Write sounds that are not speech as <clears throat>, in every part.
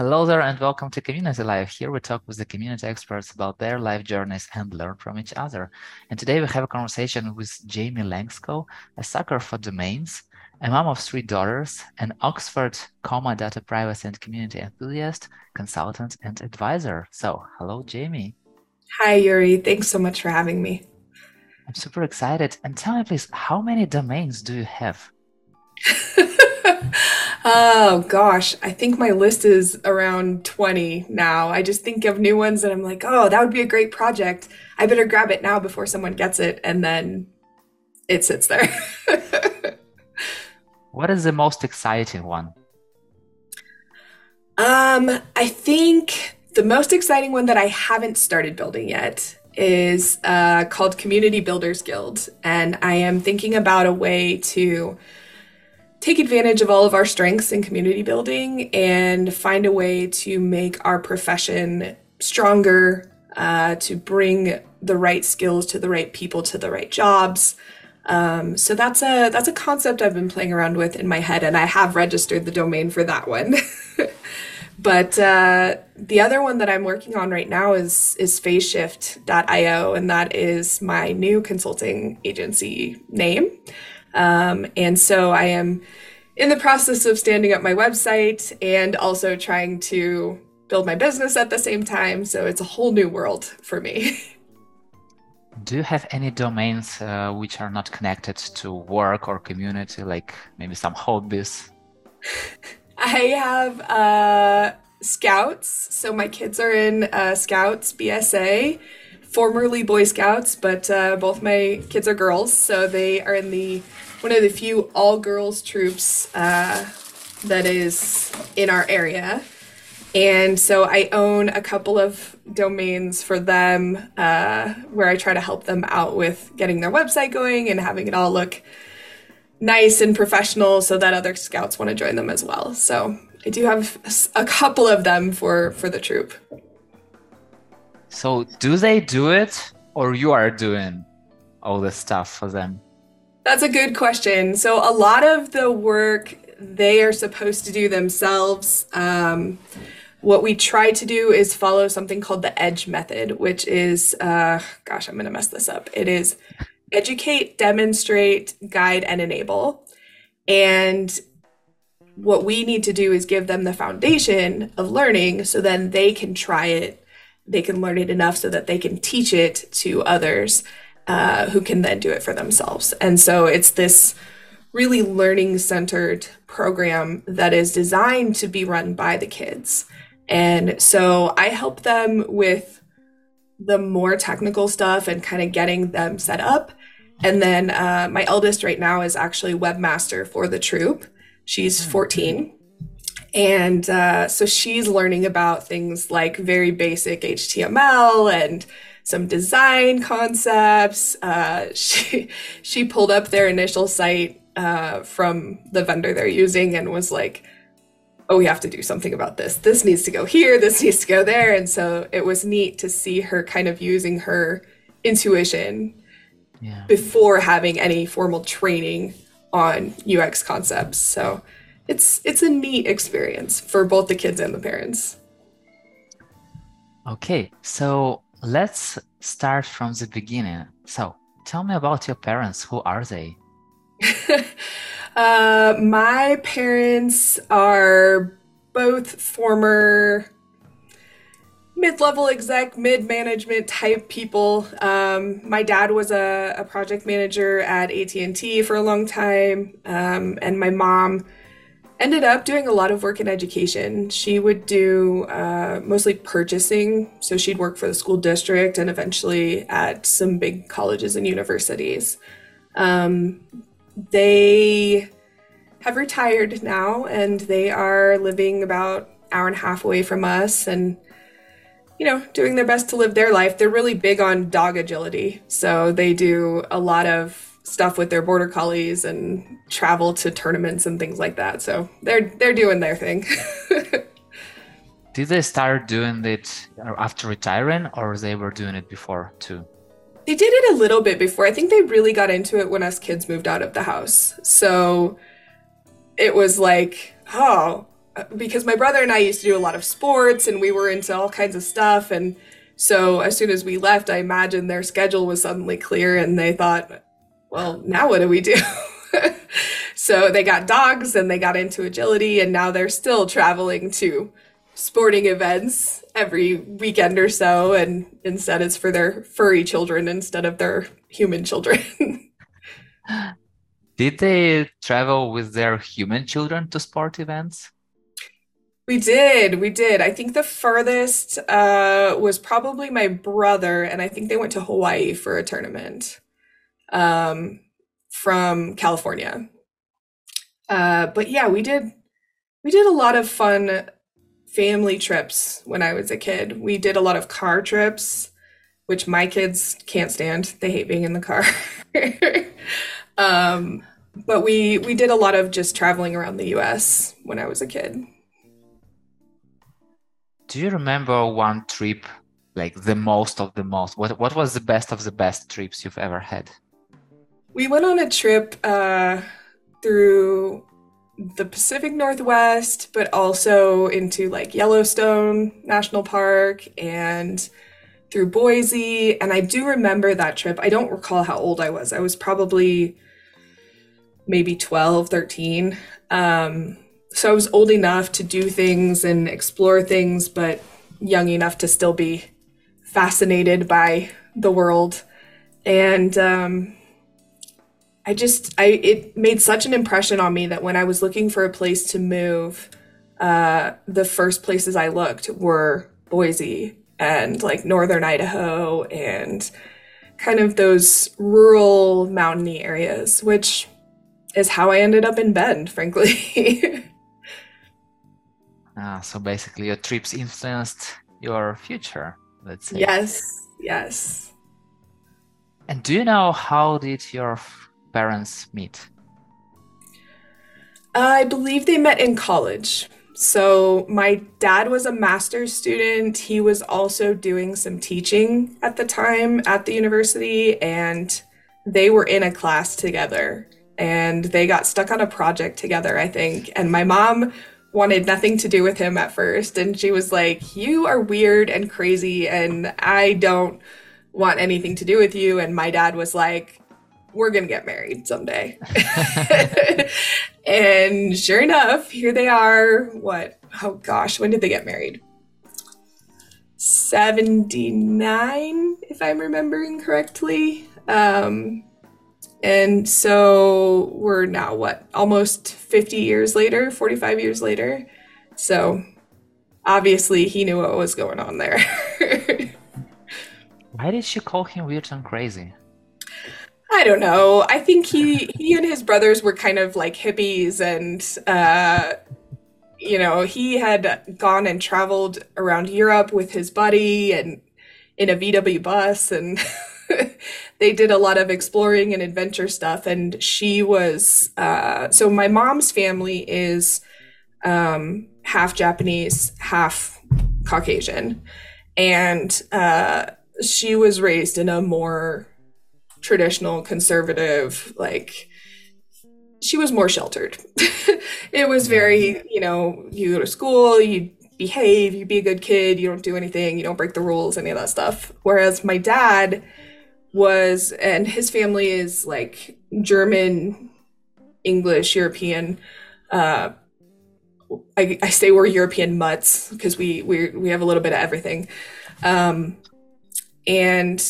Hello there and welcome to Community Life. Here we talk with the community experts about their life journeys and learn from each other. And today we have a conversation with Jamie Langskov, a sucker for domains, a mom of three daughters, an Oxford comma data privacy and community enthusiast, consultant, and advisor. So, hello, Jamie. Hi, Yuri. Thanks so much for having me. I'm super excited. And tell me, please, how many domains do you have? <laughs> oh gosh, I think my list is around 20 now. I just think of new ones and I'm like, oh, that would be a great project. I better grab it now before someone gets it. And then it sits there. <laughs> what is the most exciting one? Um, I think the most exciting one that I haven't started building yet is uh, called Community Builders Guild. And I am thinking about a way to take advantage of all of our strengths in community building and find a way to make our profession stronger, uh, to bring the right skills to the right people to the right jobs. Um, so that's a that's a concept I've been playing around with in my head, and I have registered the domain for that one. <laughs> but uh, the other one that I'm working on right now is is phaseshift.io, and that is my new consulting agency name. Um, and so I am in the process of standing up my website and also trying to build my business at the same time. So it's a whole new world for me. <laughs> Do you have any domains uh, which are not connected to work or community, like maybe some hobbies? <laughs> I have uh, Scouts. So my kids are in uh, Scouts, BSA formerly Boy Scouts, but uh, both my kids are girls, so they are in the one of the few all girls troops uh, that is in our area. And so I own a couple of domains for them uh, where I try to help them out with getting their website going and having it all look nice and professional so that other scouts want to join them as well. So I do have a couple of them for for the troop. So do they do it or you are doing all the stuff for them? That's a good question. So a lot of the work they are supposed to do themselves. Um, what we try to do is follow something called the EDGE method, which is, uh, gosh, I'm going to mess this up. It is educate, demonstrate, guide, and enable. And what we need to do is give them the foundation of learning so then they can try it they can learn it enough so that they can teach it to others uh, who can then do it for themselves. And so it's this really learning centered program that is designed to be run by the kids. And so I help them with the more technical stuff and kind of getting them set up. And then uh, my eldest right now is actually webmaster for the troop. She's hmm. 14. And uh, so she's learning about things like very basic HTML and some design concepts. Uh, <laughs> she she pulled up their initial site uh, from the vendor they're using and was like, "Oh, we have to do something about this. This needs to go here. This needs to go there." And so it was neat to see her kind of using her intuition yeah. before having any formal training on UX concepts. So it's it's a neat experience for both the kids and the parents. Okay, so let's start from the beginning. So tell me about your parents. Who are they? <laughs> uh, my parents are both former mid-level exec mid-management type people um, my dad was a, a, project manager at at&t for a long time um, and my mom ended up doing a lot of work in education. She would do uh, mostly purchasing. So she'd work for the school district and eventually at some big colleges and universities. Um, they have retired now and they are living about hour and a half away from us and you know doing their best to live their life they're really big on dog agility so they do a lot of stuff with their border collies and travel to tournaments and things like that. So they're they're doing their thing. <laughs> Did they start doing it after retiring, or they were doing it before too? They did it a little bit before. I think they really got into it when us kids moved out of the house. So it was like, oh, because my brother and I used to do a lot of sports and we were into all kinds of stuff. And so as soon as we left, I imagine their schedule was suddenly clear and they thought, well, now what do we do? <laughs> so they got dogs and they got into agility and now they're still traveling to sporting events every weekend or so and instead it's for their furry children instead of their human children. <laughs> Did they travel with their human children to sport events? We did, we did. I think the furthest uh, was probably my brother, and I think they went to Hawaii for a tournament um, from California. Uh, but yeah, we did we did a lot of fun family trips when I was a kid. We did a lot of car trips, which my kids can't stand. They hate being in the car. <laughs> um, but we we did a lot of just traveling around the U.S. when I was a kid. Do you remember one trip, like the most of the most? What what was the best of the best trips you've ever had? We went on a trip uh, through the Pacific Northwest, but also into like Yellowstone National Park and through Boise. And I do remember that trip. I don't recall how old I was. I was probably maybe 12, 13. Um, so I was old enough to do things and explore things, but young enough to still be fascinated by the world. And um, I just I it made such an impression on me that when I was looking for a place to move, uh, the first places I looked were Boise and like northern Idaho and kind of those rural mountainy areas, which is how I ended up in Bend, <laughs> frankly. ah, so basically your trips influenced your future, let's say. Yes, yes. And do you know how did your parents meet? I believe they met in college. So, my dad was a master's student. He was also doing some teaching at the time at the university, and they were in a class together and they got stuck on a project together, I think. And my mom wanted nothing to do with him at first. And she was like, You are weird and crazy, and I don't want anything to do with you. And my dad was like, we're going to get married someday. <laughs> and sure enough, here they are. What? Oh gosh, when did they get married? 79, if I'm remembering correctly. Um, and so we're now what? Almost 50 years later, 45 years later. So obviously he knew what was going on there. <laughs> Why did she call him weird and crazy? I don't know. I think he he and his brothers were kind of like hippies and uh you know, he had gone and traveled around Europe with his buddy and in a VW bus and <laughs> they did a lot of exploring and adventure stuff and she was uh so my mom's family is um half Japanese, half Caucasian. And uh she was raised in a more traditional conservative like she was more sheltered. <laughs> It was very you know you go to school you behave you be a good kid you don't do anything you don't break the rules any of that stuff. Whereas my dad was and his family is like german english european uh I, I say we're European mutts because we we we have a little bit of everything, um, and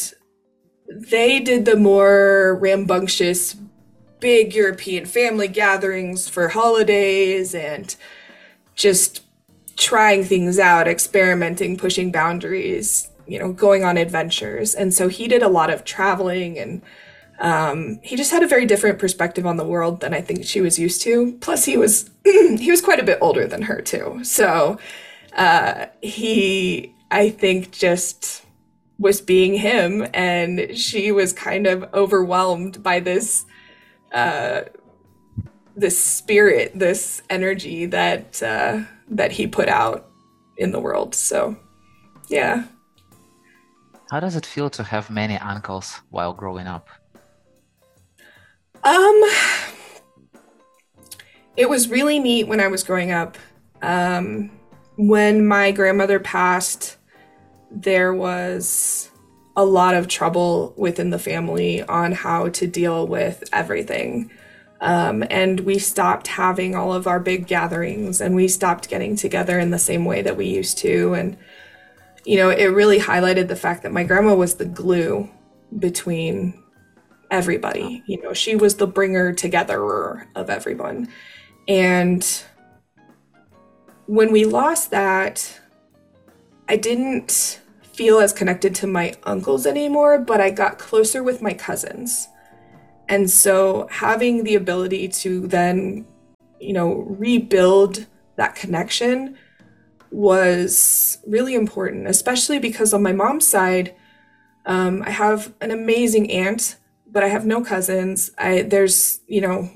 they did the more rambunctious, big European family gatherings for holidays and just trying things out, experimenting, pushing boundaries, you know, going on adventures. And so he did a lot of traveling and um, he just had a very different perspective on the world than I think she was used to. Plus, he was <clears throat> he was quite a bit older than her too. So uh, he, I think, just was being him and she was kind of overwhelmed by this uh this spirit this energy that uh that he put out in the world. So yeah. How does it feel to have many uncles while growing up? Um it was really neat when i was growing up. Um, when my grandmother passed, there was a lot of trouble within the family on how to deal with everything. Um, and we stopped having all of our big gatherings and we stopped getting together in the same way that we used to. And, you know, it really highlighted the fact that my grandma was the glue between everybody. You know, she was the bringer togetherer of everyone. And when we lost that, I didn't feel as connected to my uncles anymore, but I got closer with my cousins. And so having the ability to then, you know, rebuild that connection was really important, especially because on my mom's side, um, I have an amazing aunt, but I have no cousins. I there's, you know,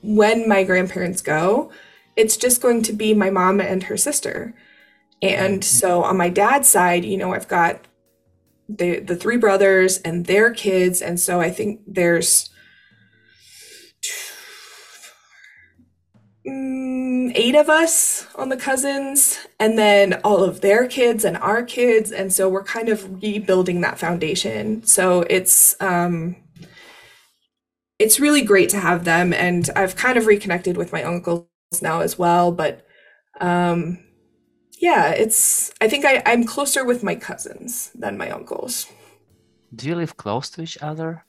when my grandparents go, it's just going to be my mom and her sister. And so on my dad's side, you know, I've got the the three brothers and their kids, and so I think there's mm, eight of us on the cousins, and then all of their kids and our kids, and so we're kind of rebuilding that foundation. So it's um, it's really great to have them, and I've kind of reconnected with my uncles now as well. But um, yeah, it's I think I, I'm closer with my cousins than my uncles. Do you live close to each other?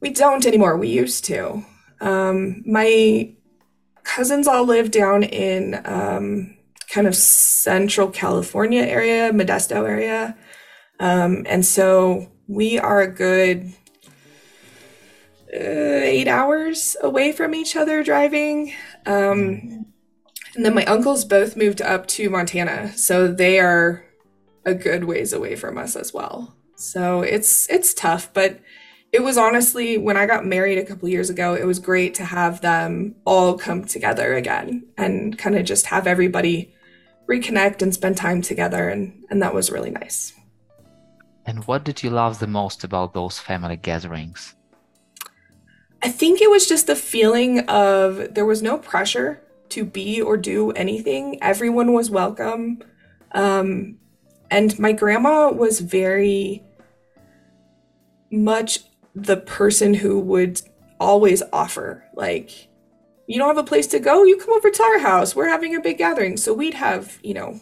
We don't anymore. We used to. Um, my cousins all live down in um, kind of central California area, Modesto area. Um, and so we are a good uh, eight hours away from each other driving. Um, and then my uncles both moved up to Montana, so they are a good ways away from us as well. So it's it's tough, but it was honestly when I got married a couple years ago, it was great to have them all come together again and kind of just have everybody reconnect and spend time together and and that was really nice. And what did you love the most about those family gatherings? I think it was just the feeling of there was no pressure to be or do anything. Everyone was welcome. Um, and my grandma was very much the person who would always offer like you don't have a place to go? You come over to our house. We're having a big gathering. So we'd have you know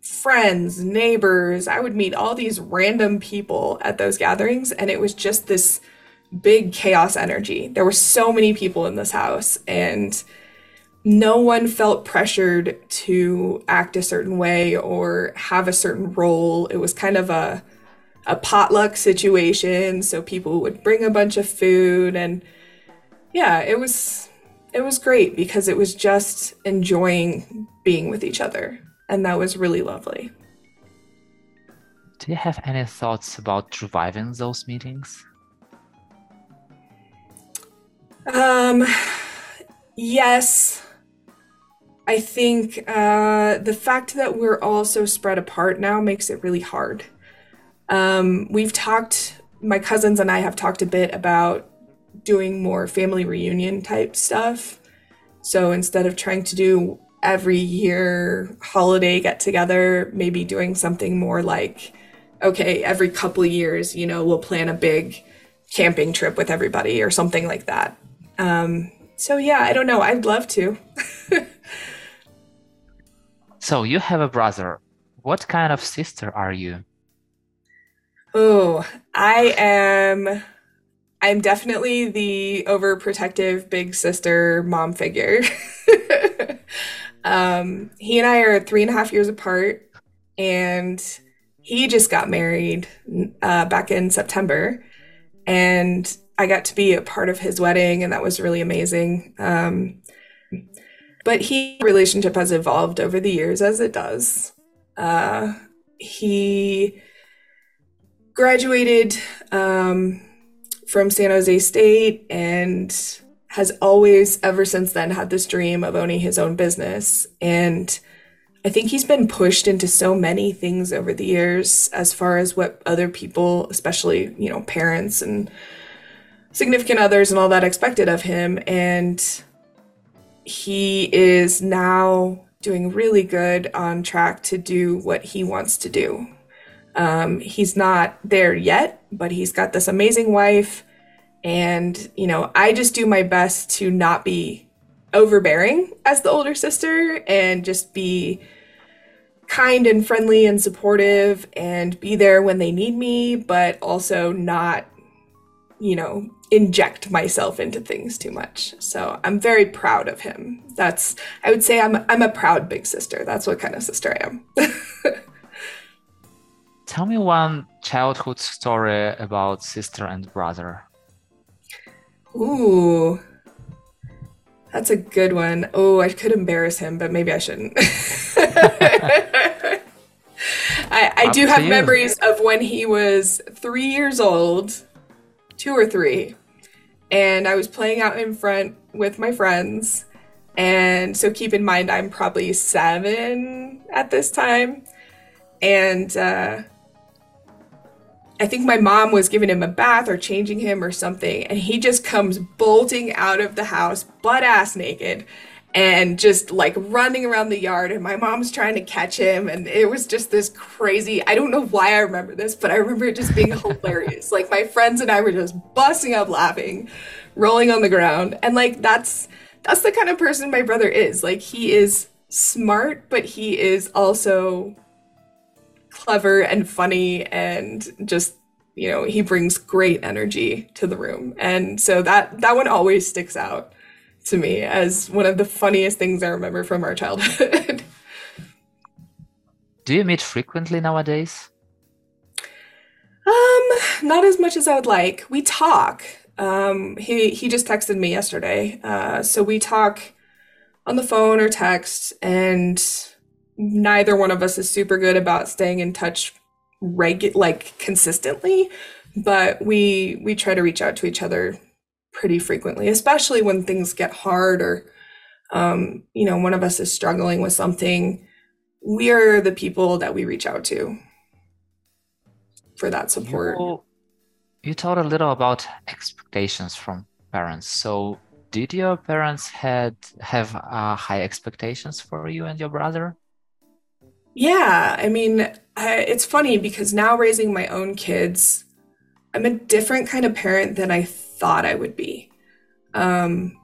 friends neighbors. I would meet all these random people at those gatherings and it was just this big chaos energy. There were so many people in this house and no one felt pressured to act a certain way or have a certain role. It was kind of a a potluck situation so people would bring a bunch of food and yeah it was it was great because it was just enjoying being with each other and that was really lovely. Do you have any thoughts about reviving those meetings? Um yes i think uh the fact that we're all so spread apart now makes it really hard um, we've talked, my cousins and I have talked a bit about doing more family reunion type stuff. So instead of trying to do every year holiday get together, maybe doing something more like, okay, every couple years, you know, we'll plan a big camping trip with everybody or something like that. Um, so yeah, I don't know. I'd love to. <laughs> so you have a brother. What kind of sister are you? Oh, I am. I'm definitely the overprotective big sister mom figure. <laughs> um, he and I are three and a half years apart, and he just got married uh, back in September, and I got to be a part of his wedding, and that was really amazing. Um, but he relationship has evolved over the years, as it does. Uh, he graduated um, from San Jose State and has always, ever since then, had this dream of owning his own business. And I think he's been pushed into so many things over the years as far as what other people, especially, you know, parents and significant others and all that expected of him. And he is now doing really good on track to do what he wants to do. Um, he's not there yet, but he's got this amazing wife. And, you know, I just do my best to not be overbearing as the older sister and just be kind and friendly and supportive and be there when they need me, but also not, you know, inject myself into things too much. So I'm very proud of him. That's I would say I'm I'm a proud big sister. That's what kind of sister I am. <laughs> Tell me one childhood story about sister and brother. Ooh. That's a good one. Oh, I could embarrass him, but maybe I shouldn't. <laughs> I, I do have memories of when he was three years old, two or three, and I was playing out in front with my friends. And so keep in mind, I'm probably seven at this time. And uh, I think my mom was giving him a bath or changing him or something, and he just comes bolting out of the house, butt ass naked, and just like running around the yard. And my mom's trying to catch him, and it was just this crazy. I don't know why I remember this, but I remember it just being hilarious. Like my friends and I were just busting up laughing, rolling on the ground, and like that's that's the kind of person my brother is. Like he is smart, but he is also clever and funny and just you know he brings great energy to the room and so that that one always sticks out to me as one of the funniest things i remember from our childhood. <laughs> Do you meet frequently nowadays? Um not as much as i would like. We talk. Um he he just texted me yesterday. Uh so we talk on the phone or text and neither one of us is super good about staying in touch regu- like consistently but we we try to reach out to each other pretty frequently especially when things get hard or um, you know one of us is struggling with something we are the people that we reach out to for that support. you, you talked a little about expectations from parents. So did your parents had have uh, high expectations for you and your brother? Yeah, I mean, I, it's funny because now raising my own kids, I'm a different kind of parent than I thought I would be. Um,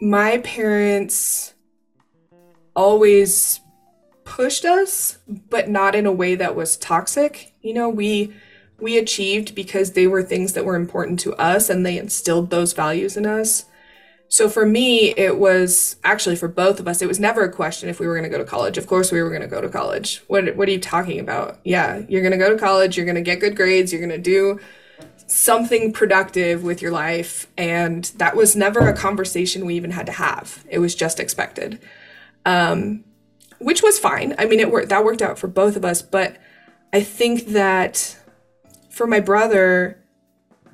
my parents always pushed us, but not in a way that was toxic. You know, we we achieved because they were things that were important to us and they instilled those values in us. So for me, it was actually for both of us, it was never a question if we were going to go to college. Of course, we were going to go to college. What, what are you talking about? Yeah, you're going to go to college, you're going to get good grades, you're going to do something productive with your life. And that was never a conversation we even had to have. It was just expected, um, which was fine. I mean, it worked, that worked out for both of us. But I think that for my brother,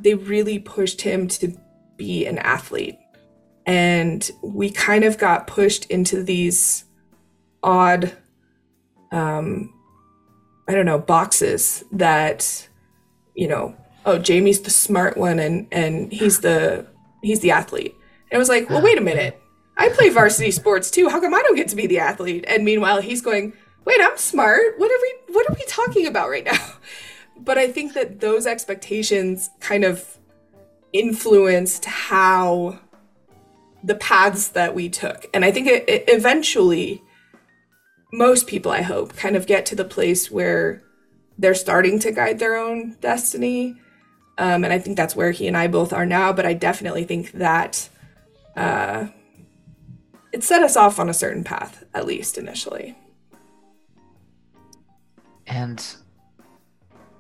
they really pushed him to be an athlete and we kind of got pushed into these odd um i don't know boxes that you know oh jamie's the smart one and and he's the he's the athlete. And it was like well wait a minute. I play varsity sports too. How come i don't get to be the athlete? And meanwhile he's going wait i'm smart. What are we what are we talking about right now? <laughs> But i think that those expectations kind of influenced how the paths that we took. And I think it, it eventually, most people, I hope, kind of get to the place where they're starting to guide their own destiny. Um, and I think that's where he and I both are now. But I definitely think that uh, it set us off on a certain path, at least initially. And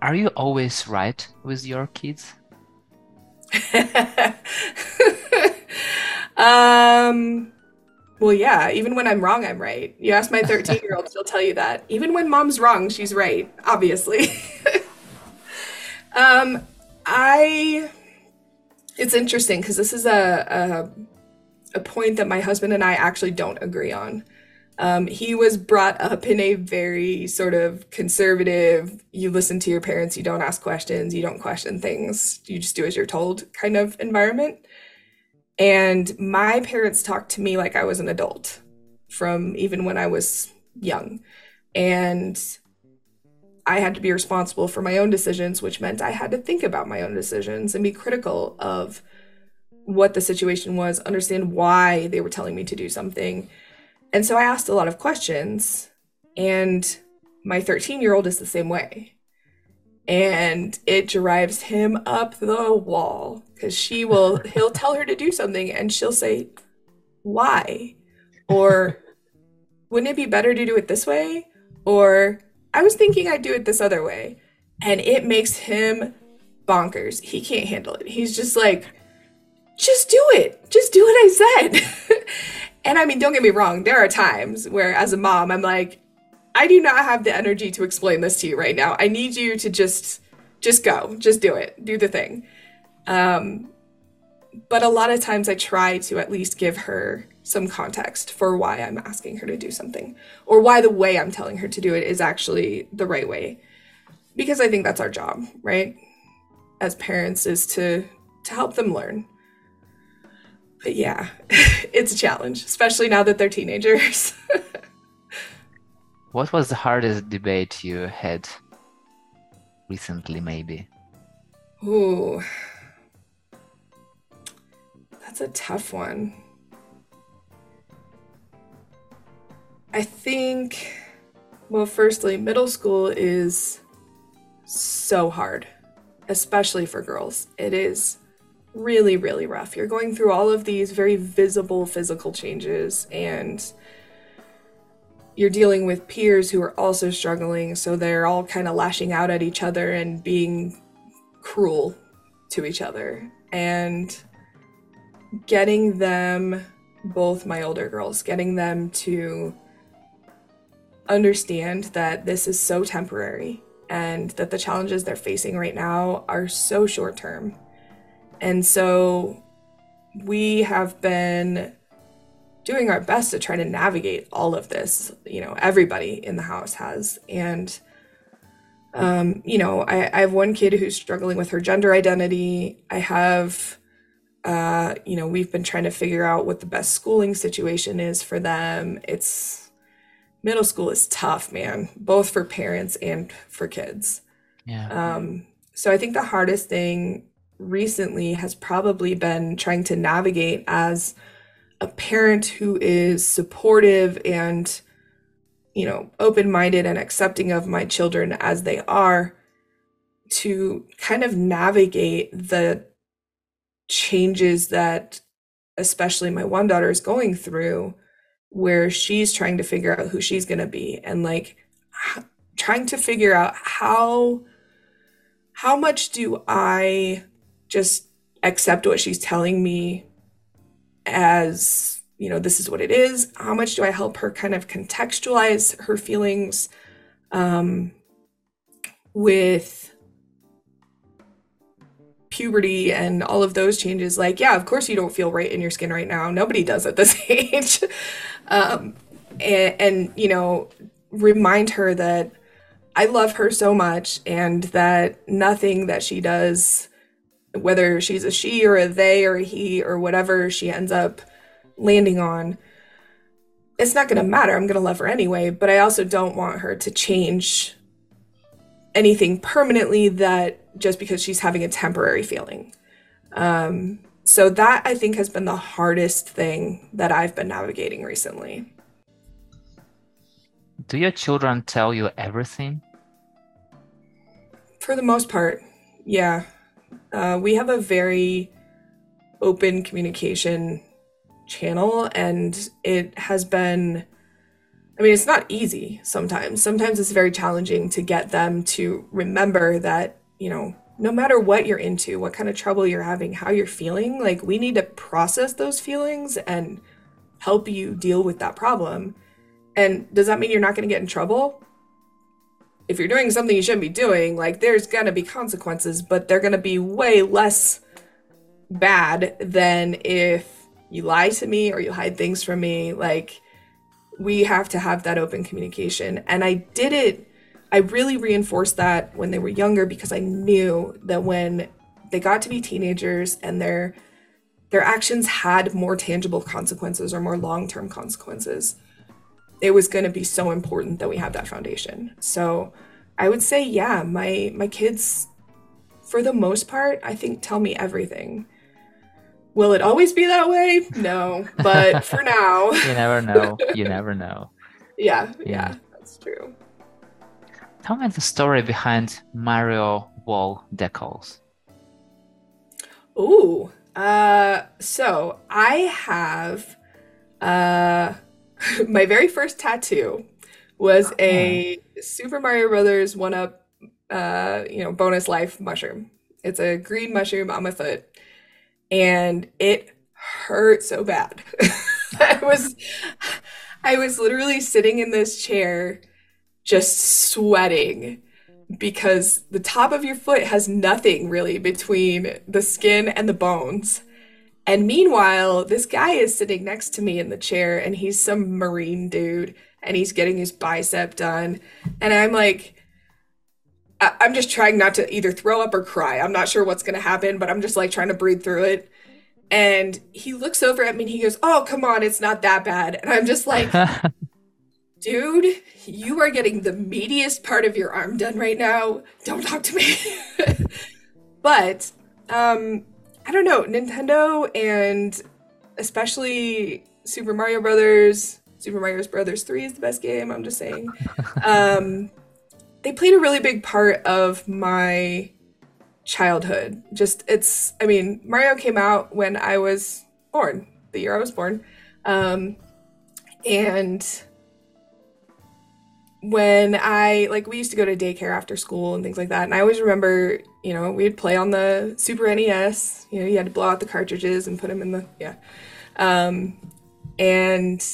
are you always right with your kids? <laughs> Um, well, yeah, even when I'm wrong, I'm right. You ask my 13 year old, she'll tell you that. Even when mom's wrong, she's right, obviously. <laughs> um, I, it's interesting because this is a, a, a point that my husband and I actually don't agree on. Um, he was brought up in a very sort of conservative, you listen to your parents, you don't ask questions, you don't question things, you just do as you're told kind of environment. And my parents talked to me like I was an adult. from even when I was young. And I had to be responsible for my own decisions, which meant I had to think about my own decisions and be critical of what the situation was, understand why they were telling me to do something. And so I asked a lot of questions, and my 13 year old is the same way. And it drives him up the wall because she will, <laughs> he'll tell her to do something and she'll say, Why? Or wouldn't it be better to do it this way? Or I was thinking I'd do it this other way. And it makes him bonkers. He can't handle it. He's just like, just do it. Just do what I said. <laughs> and I mean, don't get me wrong, there are times where as a mom, I'm like, I do not have the energy to explain this to you right now. I need you to just just go. Just do it. Do the thing. Um but a lot of times I try to at least give her some context for why I'm asking her to do something or why the way I'm telling her to do it is actually the right way. Because I think that's our job, right? As parents is to to help them learn. But yeah, <laughs> it's a challenge, especially now that they're teenagers. <laughs> what was the hardest debate you had recently maybe? Ooh. That's a tough one. I think, well, firstly, middle school is so hard, especially for girls. It is really, really rough. You're going through all of these very visible physical changes, and you're dealing with peers who are also struggling. So they're all kind of lashing out at each other and being cruel to each other. And getting them, both my older girls, getting them to understand that this is so temporary and that the challenges they're facing right now are so short term. And so we have been doing our best to try to navigate all of this. You know, everybody in the house has. And, um, you know, I, I have one kid who's struggling with her gender identity. I have uh, you know, we've been trying to figure out what the best schooling situation is for them. It's middle school is tough, man, both for parents and for kids. Yeah. Um, so I think the hardest thing recently has probably been trying to navigate as a parent who is supportive and you know open-minded and accepting of my children as they are to kind of navigate the changes that especially my one daughter is going through where she's trying to figure out who she's going to be and like trying to figure out how how much do I just accept what she's telling me as you know this is what it is? How much do i help her kind of contextualize her feelings um, with puberty and all of those changes? Like yeah of course you don't feel right in your skin right now. Nobody does at this <laughs> age um, and, and you know remind her that i love her so much and that nothing that she does whether she's a she or a they or a he or whatever she ends up landing on it's not going to matter i'm going to love her anyway but i also don't want her to change anything permanently that just because she's having a temporary feeling. Um, so that I think has been the hardest thing that I've been navigating recently. Do your children tell you everything? For the most part, yeah. Uh, we have a very open communication channel, and it has been I mean, it's not easy sometimes. Sometimes it's very challenging to get them to remember that, you know, no matter what you're into, what kind of trouble you're having, how you're feeling, like we need to process those feelings and help you deal with that problem. And does that mean you're not going to get in trouble? If you're doing something you shouldn't be doing, like there's going to be consequences, but they're going to be way less bad than if you lie to me or you hide things from me. Like, we have to have that open communication. And I did it, I really reinforced that when they were younger because I knew that when they got to be teenagers and their their actions had more tangible consequences or more long-term consequences. it was going to be so important that we have that foundation. So I would say, yeah, my my kids, for the most part, I think tell me everything. Will it always be that way? No, but <laughs> for now, you never know. You <laughs> never know. Yeah, yeah, yeah, that's true. Tell me the story behind Mario wall decals. Ooh, uh, so I have uh, <laughs> my very first tattoo was a Super Mario Brothers one up, uh, you know, bonus life mushroom. It's a green mushroom on my foot, and it hurt so bad. <laughs> I was, I was literally sitting in this chair, just sweating because the top of your foot has nothing really between the skin and the bones. And meanwhile, this guy is sitting next to me in the chair and he's some marine dude and he's getting his bicep done. And I'm like, I- am just trying not to either throw up or cry. I'm not sure what's going to happen, but I'm just like trying to breathe through it. And he looks over at me and he goes, Oh, come on, it's not that bad. And I'm just like, <laughs> dude, you are getting the meatiest part of your arm done right now. Don't talk to me. <laughs> but um I don't know, Nintendo and especially Super Mario Brothers, Super Mario Brothers 3 is the best game, I'm just saying. <laughs> Um they played a really big part of my childhood. Just it's I mean, Mario came out when I was born, the year I was born. Um and when I like we used to go to daycare after school and things like that, and I always remember, you know, we'd play on the Super NES. You know, you had to blow out the cartridges and put them in the yeah, um, and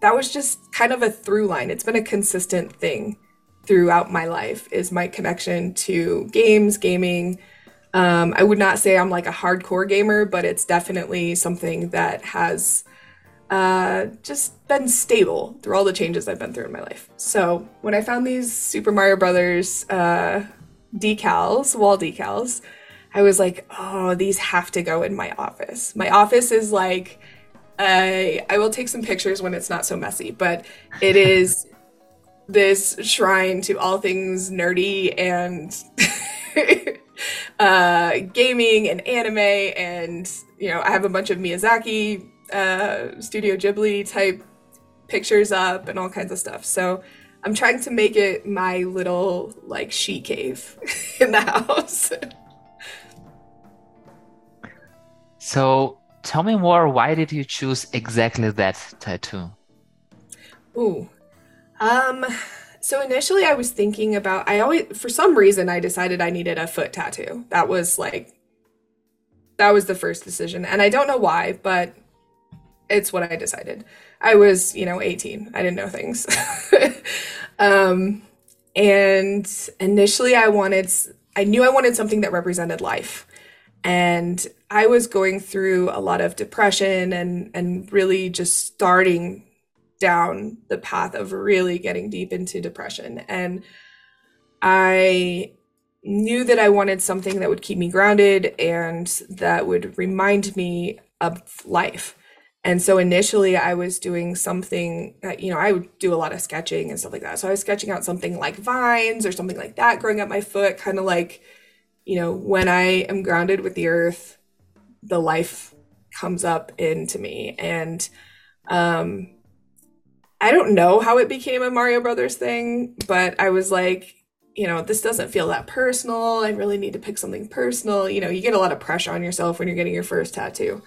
that was just kind of a through line. It's been a consistent thing throughout my life is my connection to games, gaming. Um, I would not say I'm like a hardcore gamer, but it's definitely something that has uh, just been stable through all the changes I've been through in my life. So when I found these Super Mario Brothers uh, decals, wall decals, I was like, oh, these have to go in my office. My office is like, I I will take some pictures when it's not so messy, but it <laughs> is this shrine to all things nerdy and <laughs> uh, gaming and anime, and you know, I have a bunch of Miyazaki uh, Studio Ghibli type pictures up and all kinds of stuff. So I'm trying to make it my little like she cave <laughs> in the house. so tell me more. Why did you choose exactly that tattoo? Ooh, um, so initially I was thinking about. I always, for some reason, I decided I needed a foot tattoo. That was like, that was the first decision, and I don't know why, but it's what I decided. I was, you know, 18. I didn't know things. <laughs> um, and initially, I wanted, I knew I wanted something that represented life. And I was going through a lot of depression and, and really just starting down the path of really getting deep into depression. And I knew that I wanted something that would keep me grounded and that would remind me of life. And so initially I was doing something that, you know, I would do a lot of sketching and stuff like that. So I was sketching out something like vines or something like that growing up my foot, kind of like, you know, when I am grounded with the earth, the life comes up into me. And um I don't know how it became a Mario Brothers thing, but I was like, you know, this doesn't feel that personal. I really need to pick something personal. You know, you get a lot of pressure on yourself when you're getting your first tattoo.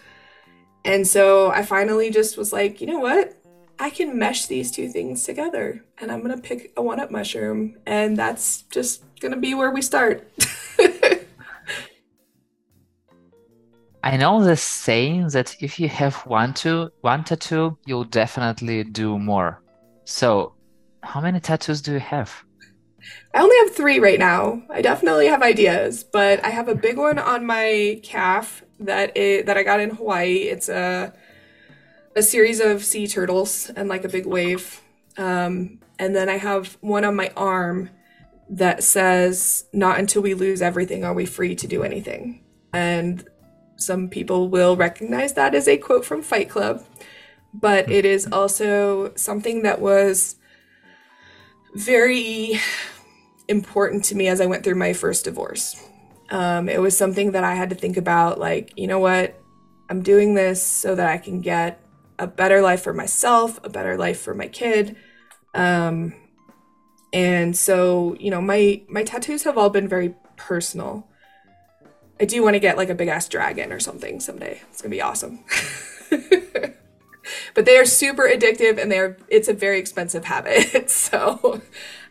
And so I finally just was like, you know what? I can mesh these two things together and I'm going to pick a one up mushroom. And that's just going to be where we start. <laughs> I know the saying that if you have one to one tattoo, you'll definitely do more. So, how many tattoos do you have? I only have three right now. I definitely have ideas, but I have a big one on my calf that it, that I got in Hawaii. It's a a series of sea turtles and like a big wave. Um, and then I have one on my arm that says, "Not until we lose everything are we free to do anything." And some people will recognize that as a quote from Fight Club. but it is also something that was very important to me as I went through my first divorce. Um, it was something that I had to think about like, you know what? I'm doing this so that I can get a better life for myself, a better life for my kid. Um, and so, you know, my my tattoos have all been very personal. I do want to get like a big ass dragon or something someday. It's gonna be awesome. <laughs> but they are super addictive and they're it's a very expensive habit. <laughs> so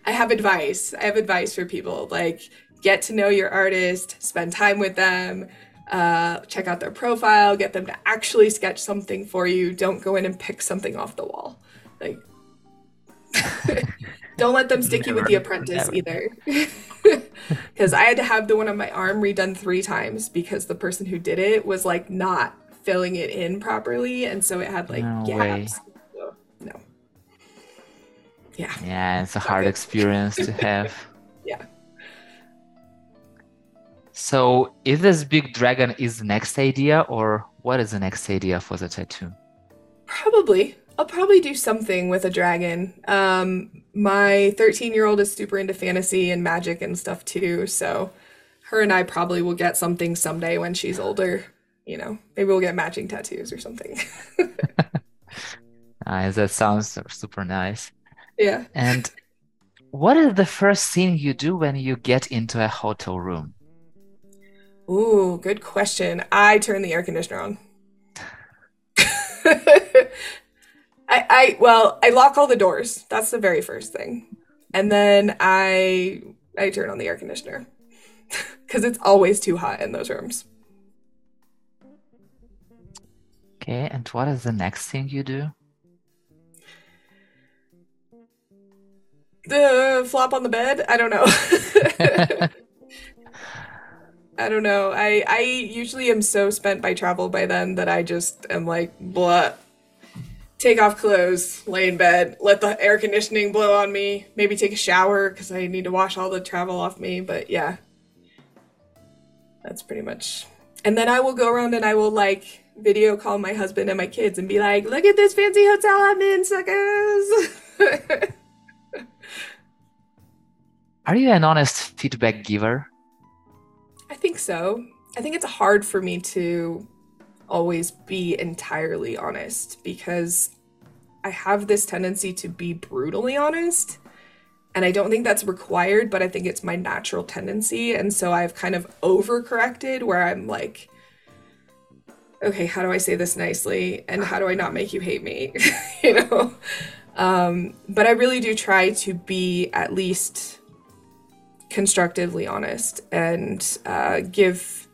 I have advice. I have advice for people like get to know your artist, spend time with them, uh, check out their profile, get them to actually sketch something for you. Don't go in and pick something off the wall. Like, <laughs> don't let them stick you with the apprentice never. either. <laughs> Because I had to have the one on my arm redone three times because the person who did it was like not filling it in properly. And so it had like no gaps. No. Yeah. Yeah, it's a <laughs> hard experience to have. <laughs> yeah. So, is this big dragon is the next idea, or what is the next idea for the tattoo? Probably. I'll probably do something with a dragon. Um, my 13 year old is super into fantasy and magic and stuff too. So, her and I probably will get something someday when she's older. You know, maybe we'll get matching tattoos or something. <laughs> nice. That sounds super nice. Yeah. And what is the first thing you do when you get into a hotel room? Ooh, good question. I turn the air conditioner on. <laughs> I, I well, I lock all the doors. That's the very first thing. And then I I turn on the air conditioner. <laughs> Cuz it's always too hot in those rooms. Okay, and what is the next thing you do? The flop on the bed? I don't know. <laughs> I don't know. I I usually am so spent by travel by then that I just am like blah. Take off clothes, lay in bed, let the air conditioning blow on me. Maybe take a shower because I need to wash all the travel off me. But yeah, that's pretty much. And then I will go around and I will like video call my husband and my kids and be like, "Look at this fancy hotel I'm in, suckers." <laughs> Are you an honest feedback giver? I think so. I think it's hard for me to always be entirely honest because I have this tendency to be brutally honest. And I don't think that's required, but I think it's my natural tendency. And so I've kind of overcorrected where I'm like, okay, how do I say this nicely? And how do I not make you hate me? <laughs> you know? Um, but I really do try to be at least constructively honest and uh, give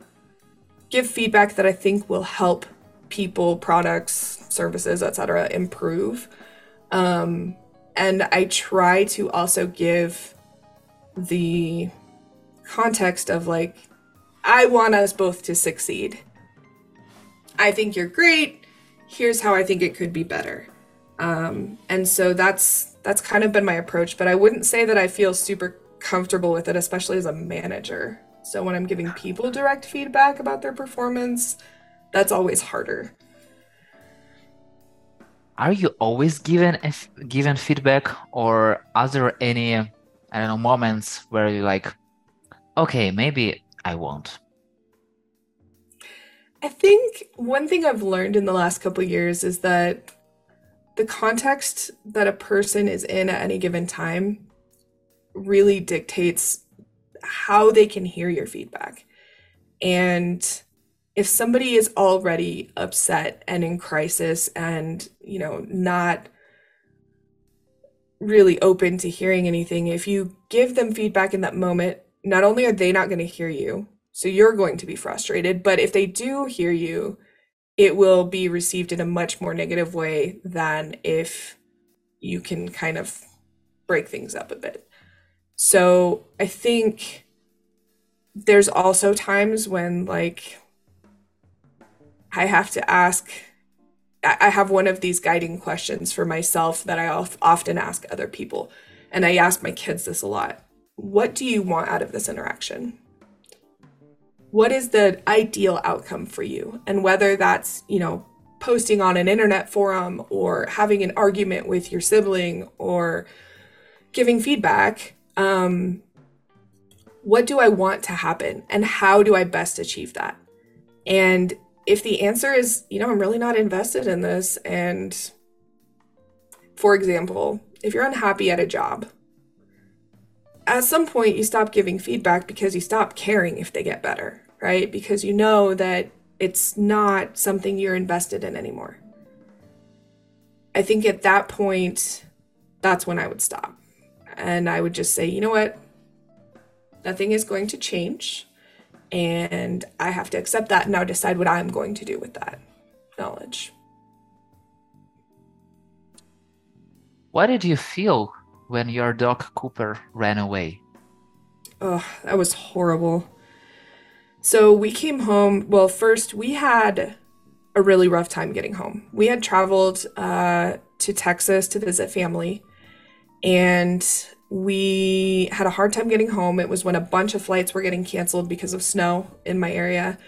give feedback that I think will help people, products, services, etc., improve. Um, and I try to also give the context of like, I want us both to succeed. I think you're great. Here's how I think it could be better. Um, and so that's that's kind of been my approach. But I wouldn't say that I feel super comfortable with it, especially as a manager. So when I'm giving people direct feedback about their performance, that's always harder. Are you always given given feedback, or are there any I don't know moments where you're like, okay, maybe I won't? I think one thing I've learned in the last couple years is that the context that a person is in at any given time really dictates how they can hear your feedback. And if somebody is already upset and in crisis and, you know, not really open to hearing anything, if you give them feedback in that moment, not only are they not going to hear you, so you're going to be frustrated, but if they do hear you, it will be received in a much more negative way than if you can kind of break things up a bit. So I think there's also times when like I have to ask I have one of these guiding questions for myself that I often ask other people. And I ask my kids this a lot. What do you want out of this interaction? What is the ideal outcome for you? And whether that's, you know, posting on an internet forum or having an argument with your sibling or giving feedback, um, what do I want to happen and how do I best achieve that? And if the answer is, you know, I'm really not invested in this, and for example, if you're unhappy at a job, at some point you stop giving feedback because you stop caring if they get better, right? Because you know that it's not something you're invested in anymore. I think at that point, that's when I would stop. And I would just say, you know what? Nothing is going to change. And I have to accept that and now decide what I'm going to do with that knowledge. What did you feel when your dog Cooper ran away? Oh, that was horrible. So we came home. Well, first, we had a really rough time getting home. We had traveled uh, to Texas to visit family, and we had a hard time getting home. It was when a bunch of flights were getting canceled because of snow in my area.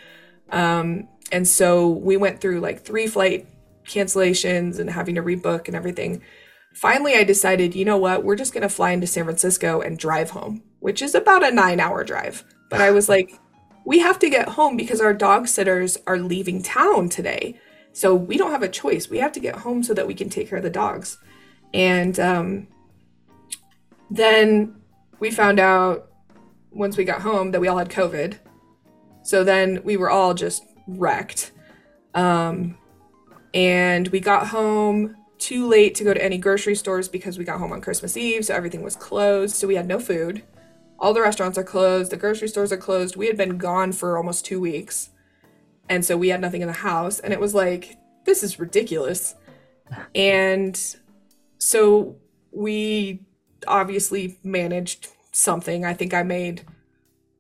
Um, and so we went through like three flight cancellations and having to rebook and everything. Finally, I decided, you know what, we're just going to fly into San Francisco and drive home, which is about a nine hour drive. But I was <laughs> like, we have to get home because our dog sitters are leaving town today. So we don't have a choice. We have to get home so that we can take care of the dogs. And um, then we found out once we got home that we all had COVID. So then we were all just wrecked. Um, and we got home too late to go to any grocery stores because we got home on Christmas Eve. So everything was closed. So we had no food. All the restaurants are closed. The grocery stores are closed. We had been gone for almost two weeks. And so we had nothing in the house. And it was like, this is ridiculous. And so we obviously managed something. I think I made,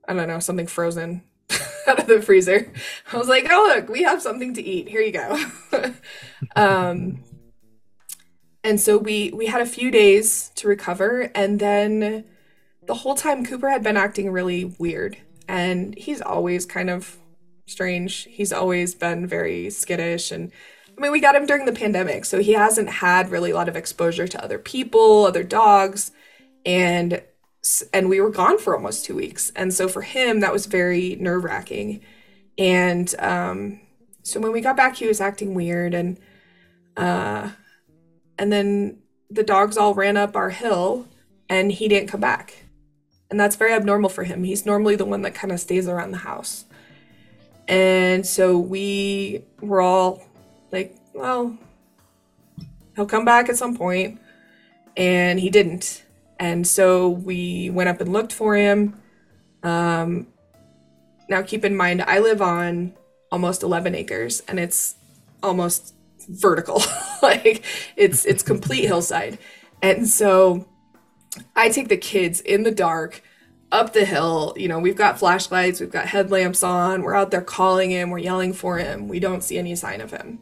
I don't know, something frozen <laughs> out of the freezer. I was like, oh, look, we have something to eat. Here you go. <laughs> um, and so we we had a few days to recover and then the whole time Cooper had been acting really weird and he's always kind of strange. He's always been very skittish and I mean we got him during the pandemic so he hasn't had really a lot of exposure to other people, other dogs and and we were gone for almost two weeks. And so for him that was very nerve-wracking. And um, so when we got back he was acting weird and uh, and then the dogs all ran up our hill and he didn't come back. And that's very abnormal for him. He's normally the one that kind of stays around the house. And so we were all like well he'll come back at some point and he didn't and so we went up and looked for him. Um, now, keep in mind, I live on almost 11 acres and it's almost vertical. <laughs> like it's it's complete hillside. And so I take the kids in the dark up the hill. You know, we've got flashlights, we've got headlamps on, we're out there calling him, we're yelling for him. We don't see any sign of him.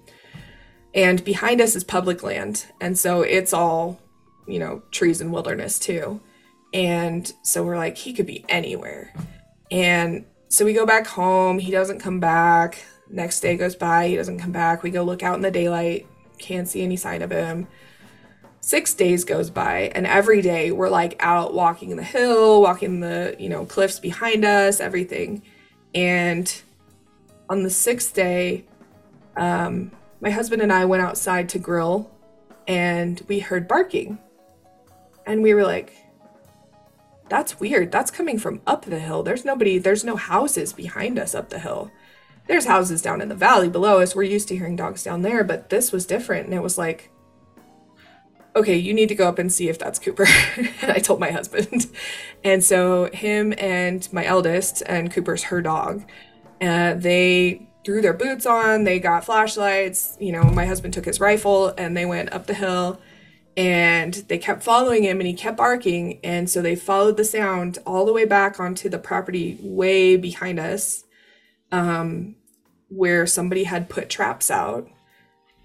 And behind us is public land. And so it's all you know, trees and wilderness too. And so we're like, he could be anywhere. And so we go back home. He doesn't come back. Next day goes by. He doesn't come back. We go look out in the daylight. Can't see any sign of him. Six days goes by, and every day we're like out walking the hill, walking the, you know, cliffs behind us, everything. And on the sixth day, um, my husband and I went outside to grill and we heard barking. And we were like, that's weird. That's coming from up the hill. There's nobody, there's no houses behind us up the hill. There's houses down in the valley below us. We're used to hearing dogs down there, but this was different. And it was like, okay, you need to go up and see if that's Cooper. <laughs> and I told my husband. <laughs> and so him and my eldest, and Cooper's her dog, uh, they threw their boots on, they got flashlights. You know, my husband took his rifle and they went up the hill and they kept following him and he kept barking and so they followed the sound all the way back onto the property way behind us um, where somebody had put traps out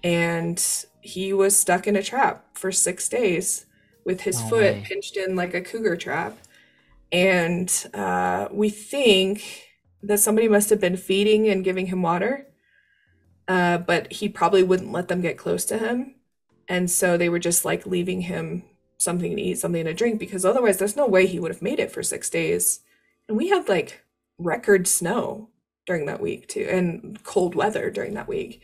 and he was stuck in a trap for six days with his foot way. pinched in like a cougar trap and uh, we think that somebody must have been feeding and giving him water uh, but he probably wouldn't let them get close to him. And so they were just like leaving him something to eat, something to drink, because otherwise there's no way he would have made it for six days. And we had like record snow during that week too, and cold weather during that week.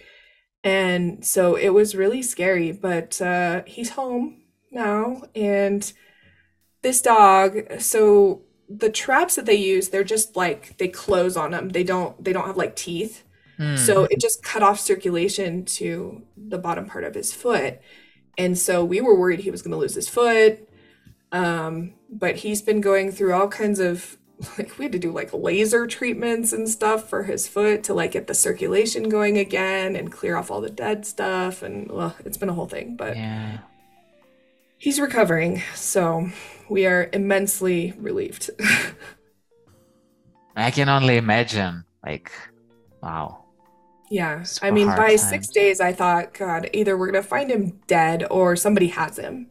And so it was really scary, but uh, he's home now. And this dog, so the traps that they use, they're just like they close on them. They don't they don't have like teeth. Mm. So it just cut off circulation to the bottom part of his foot. And so we were worried he was going to lose his foot. Um, but he's been going through all kinds of <laughs> like we had to do like laser treatments and stuff for his foot to like get the circulation going again and clear off all the dead stuff and well, it's been a whole thing, but yeah. He's recovering, so we are immensely relieved. <laughs> I can only imagine like wow. Yeah. I mean, by times. 6 days I thought god, either we're going to find him dead or somebody has him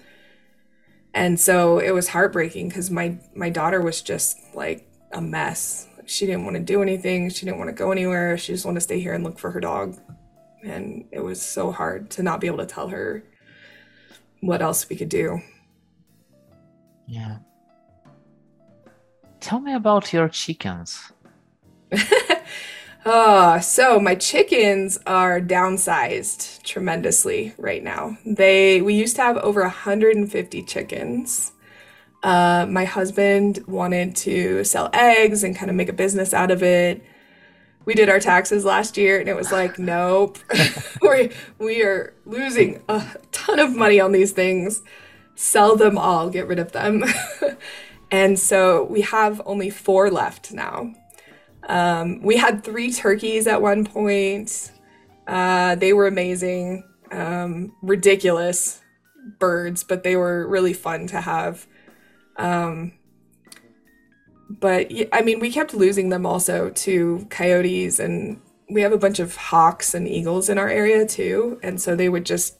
and so it was heartbreaking because my my daughter was just like a mess she didn't want to do anything she didn't want to go anywhere she just wanted to stay here and look for her dog and it was so hard to not be able to tell her what else we could do yeah tell me about your chickens Oh, <laughs> so my chickens are downsized tremendously right now. They we used to have over 150 chickens. Uh, my husband wanted to sell eggs and kind of make a business out of it. We did our taxes last year and it was like, <laughs> nope. <laughs> we we are losing a ton of money on these things. Sell them all, get rid of them. <laughs> and so we have only four left now. Um, we had three turkeys at one point. Uh, they were amazing, um, ridiculous birds, but they were really fun to have. Um, but I mean, we kept losing them also to coyotes, and we have a bunch of hawks and eagles in our area too, and so they would just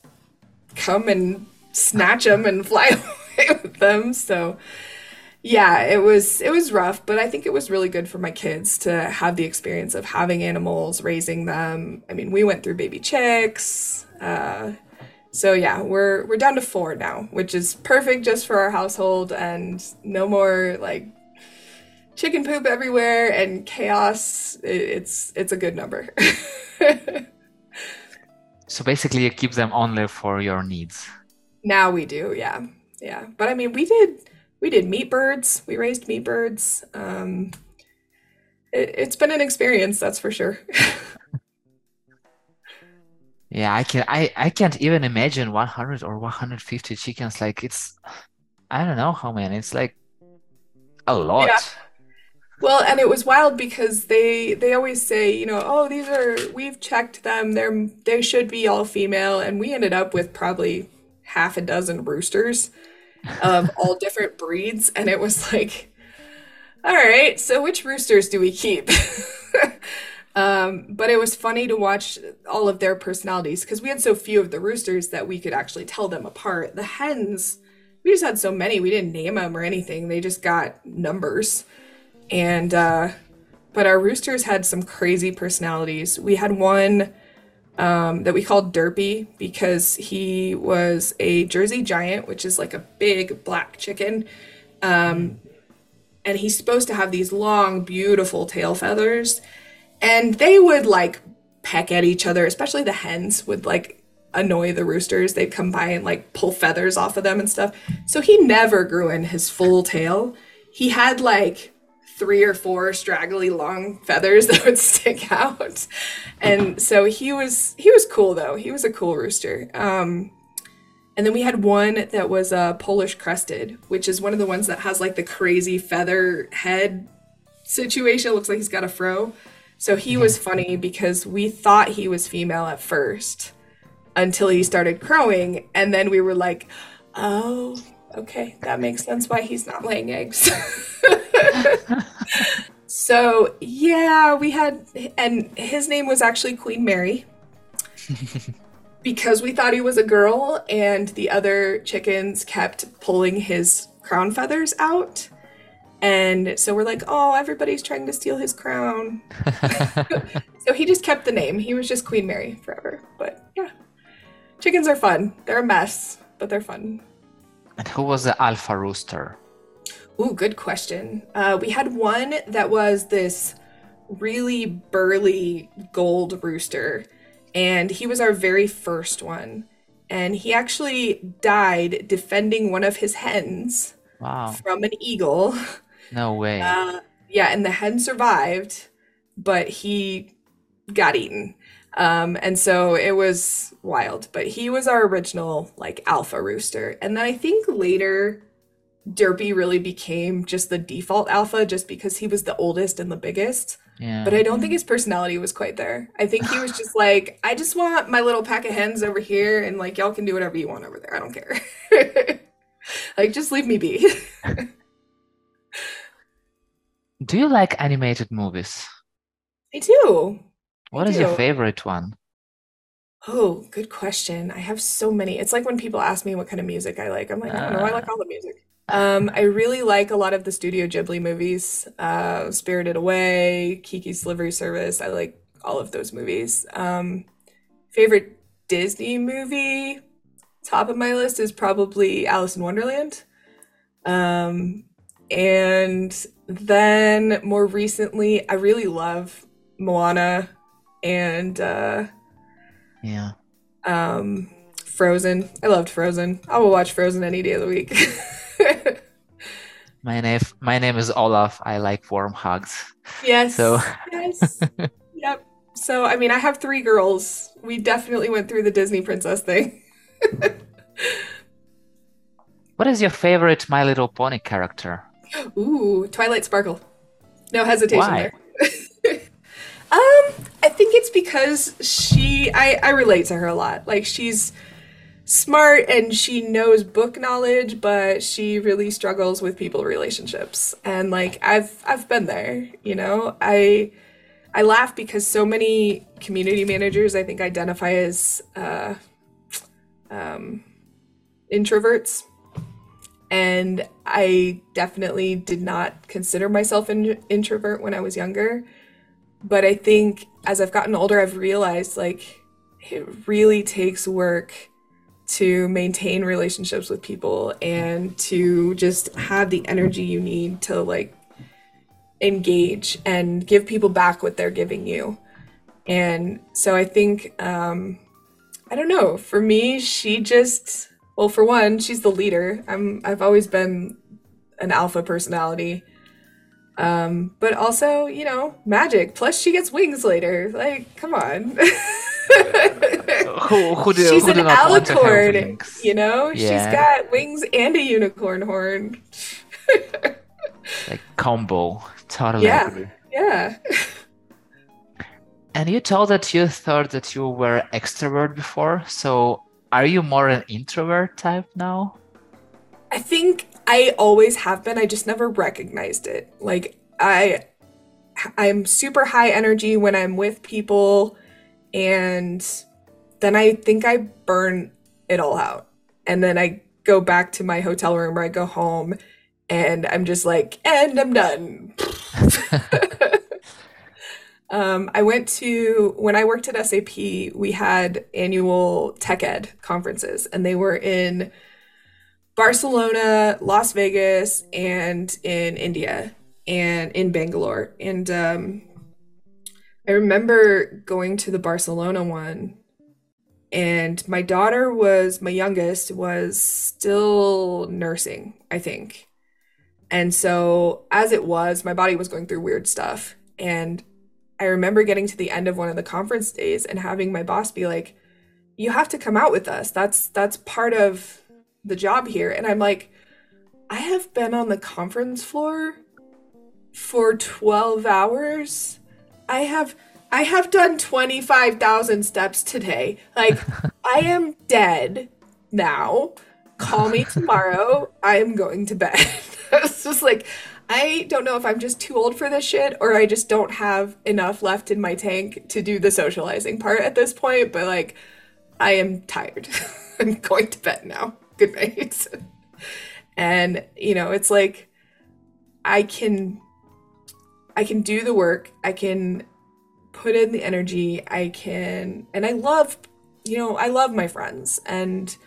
come and snatch them and <laughs> fly <laughs> away with them. So yeah, it was it was rough, but I think it was really good for my kids to have the experience of having animals, raising them. I mean, we went through baby chicks. Uh, so yeah, we're we're down to four now, which is perfect just for our household and no more like chicken poop everywhere and chaos. It's it's a good number. <laughs> so basically, you keep them only for your needs. Now we do, yeah, yeah. But I mean, we did we did meat birds. We raised meat birds. Um, it, it's been an experience, that's for sure. <laughs> yeah, I can. I I can't even imagine 100 or 150 chickens. Like it's, I don't know how many. It's like a lot. Yeah. Well, and it was wild because they they always say, you know, oh, these are we've checked them. They're they should be all female, and we ended up with probably half a dozen roosters of <laughs> all different breeds. And it was like, all right, so which roosters do we keep? <laughs> um, but it was funny to watch all of their personalities because we had so few of the roosters that we could actually tell them apart. The hens, we just had so many, we didn't name them or anything. They just got numbers. And, uh, but our roosters had some crazy personalities. We had one um, that we called Derpy because he was a Jersey Giant, which is like a big black chicken. Um, and he's supposed to have these long, beautiful tail feathers. And they would like peck at each other, especially the hens would like annoy the roosters. They'd come by and like pull feathers off of them and stuff. So he never grew in his full tail. He had like three or four straggly long feathers <laughs> that would stick out. And so he was he was cool though. He was a cool rooster. Um, and then we had one that was a uh, Polish crested, which is one of the ones that has like the crazy feather head situation. It looks like he's got a fro. So he was funny because we thought he was female at first until he started crowing. And then we were like, oh, okay, that makes sense why he's not laying eggs. <laughs> so, yeah, we had, and his name was actually Queen Mary <laughs> because we thought he was a girl, and the other chickens kept pulling his crown feathers out. And so we're like, oh, everybody's trying to steal his crown. <laughs> so he just kept the name. He was just Queen Mary forever. But yeah, chickens are fun. They're a mess, but they're fun. And who was the alpha rooster? Ooh, good question. Uh, we had one that was this really burly gold rooster, and he was our very first one. And he actually died defending one of his hens Wow. from an eagle. No way. Uh, yeah, and the hen survived, but he got eaten. Um, and so it was wild. But he was our original like alpha rooster. And then I think later Derpy really became just the default alpha just because he was the oldest and the biggest. yeah. But I don't think his personality was quite there. I think he was just <laughs> like, I just want my little pack of hens over here, and like y'all can do whatever you want over there. I don't care. <laughs> like just leave me be. <laughs> Do you like animated movies? I do. What is your do. favorite one? Oh, good question. I have so many. It's like when people ask me what kind of music I like. I'm like, I don't know. I like all the music. Um, I really like a lot of the Studio Ghibli movies. Uh, Spirited Away, Kiki's Delivery Service. I like all of those movies. Um, favorite Disney movie, top of my list is probably Alice in Wonderland. Um, and then more recently, I really love Moana and uh, Yeah. um, Frozen. I loved Frozen. I will watch Frozen any day of the week. <laughs> My name my name is Olaf. I like warm hugs. yes. So yes. Yep. So, I mean, I have three girls. We definitely went through the Disney princess thing. <laughs> what is your favorite My Little Pony character? Ooh, Twilight Sparkle. No hesitation Why? there. <laughs> um, I think it's because she I I relate to her a lot. Like she's smart and she knows book knowledge, but she really struggles with people relationships. And like I've I've been there, you know. I I laugh because so many community managers I think identify as uh um introverts and I definitely did not consider myself an introvert when I was younger. But I think as I've gotten older, I've realized like it really takes work to maintain relationships with people and to just have the energy you need to like engage and give people back what they're giving you. And so I think, um, I don't know, for me, she just well, for one, she's the leader. I'm I've always been an alpha personality. Um, but also, you know, magic. Plus she gets wings later. Like, come on. Who who do, she's who an do not want to have alicorn, you know? Yeah. She's got wings and a unicorn horn. Like combo. Totally Yeah. agree. Yeah. And you told that you thought that you were extrovert before. So are you more an introvert type now? I think I always have been. I just never recognized it. Like I I'm super high energy when I'm with people and then I think I burn it all out. And then I go back to my hotel room or I go home and I'm just like, and I'm done. <laughs> um, I went to, when I worked at SAP, we had annual TechEd conferences and they were in Barcelona, Las Vegas, and in India and in Bangalore. And um, I remember going to the Barcelona one, and my daughter was my youngest was still nursing, I think. And so as it was, my body was going through weird stuff. And I remember getting to the end of one of the conference days and having my boss be like, "You have to come out with us. That's that's part of the job here." And I'm like, "I have been on the conference floor for 12 hours. I have I have done 25,000 steps today. Like <laughs> I am dead now. Call me <laughs> tomorrow. I am going to bed." <laughs> it's just like I don't know if I'm just too old for this shit or I just don't have enough left in my tank to do the socializing part at this point, but like I am tired. I'm going to bed now. Good <laughs> night. and you know, it's like I can I can do the work. I can put in the energy. I can and I love, you know, I love my friends and